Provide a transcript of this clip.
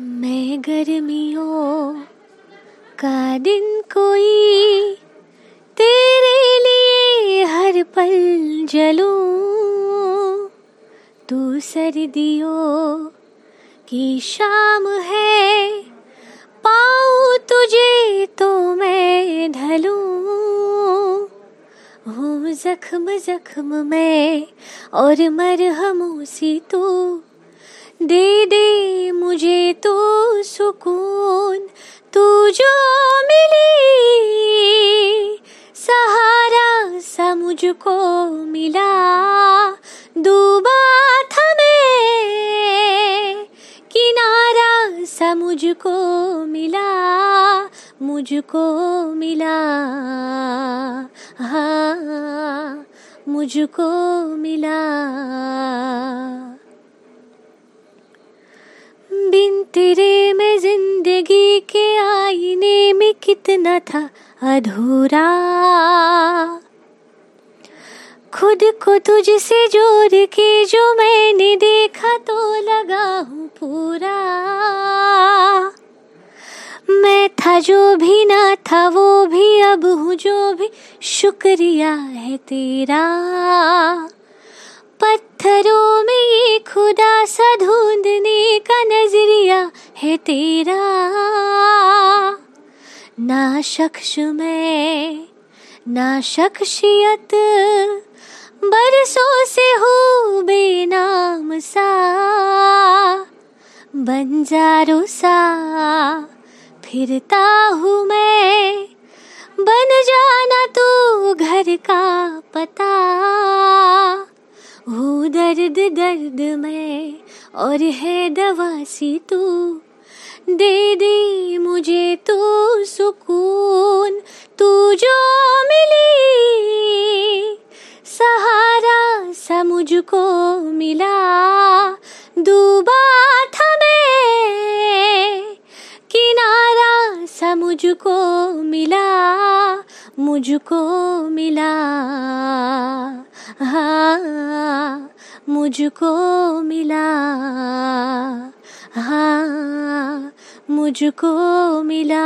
मैं गर्मियों का दिन कोई तेरे लिए हर पल जलूं। तू सर्दियों की शाम है, पाऊँ तुझे तो मैं ढलूं। हूँ जख्म जख्म में और मरहमों सी तू। दे दे मुझे तो सुकून, तू जो मिली। सहारा सा मुझको मिला, डूबा था मैं। किनारा सा मुझको मिला मुझको मिला। हाँ मुझको मिला बिन तेरे में ज़िंदगी के आईने में कितना था अधूरा। खुद को तुझसे जोड़ के जो मैंने देखा तो लगा हूँ पूरा। मैं था जो भी ना था, वो भी अब हूँ जो भी। शुक्रिया है तेरा। पत्थरों में ये खुदा सा ढूँढने का नज़रिया है तेरा। ना शख्स में, ना शख्सियत, बरसों से हो बेनाम सा। बंजारो सा फिरता हूँ मैं, बन जाना तू दर्द में और है दवा सी तू। दे दे मुझे तू सुकून, तू जो मिली। सहारा सा मुझको मिला। डूबा था मैं, किनारा सा मुझको मिला। मुझको मिला। हाँ। मुझको मिला। हाँ मुझको मिला।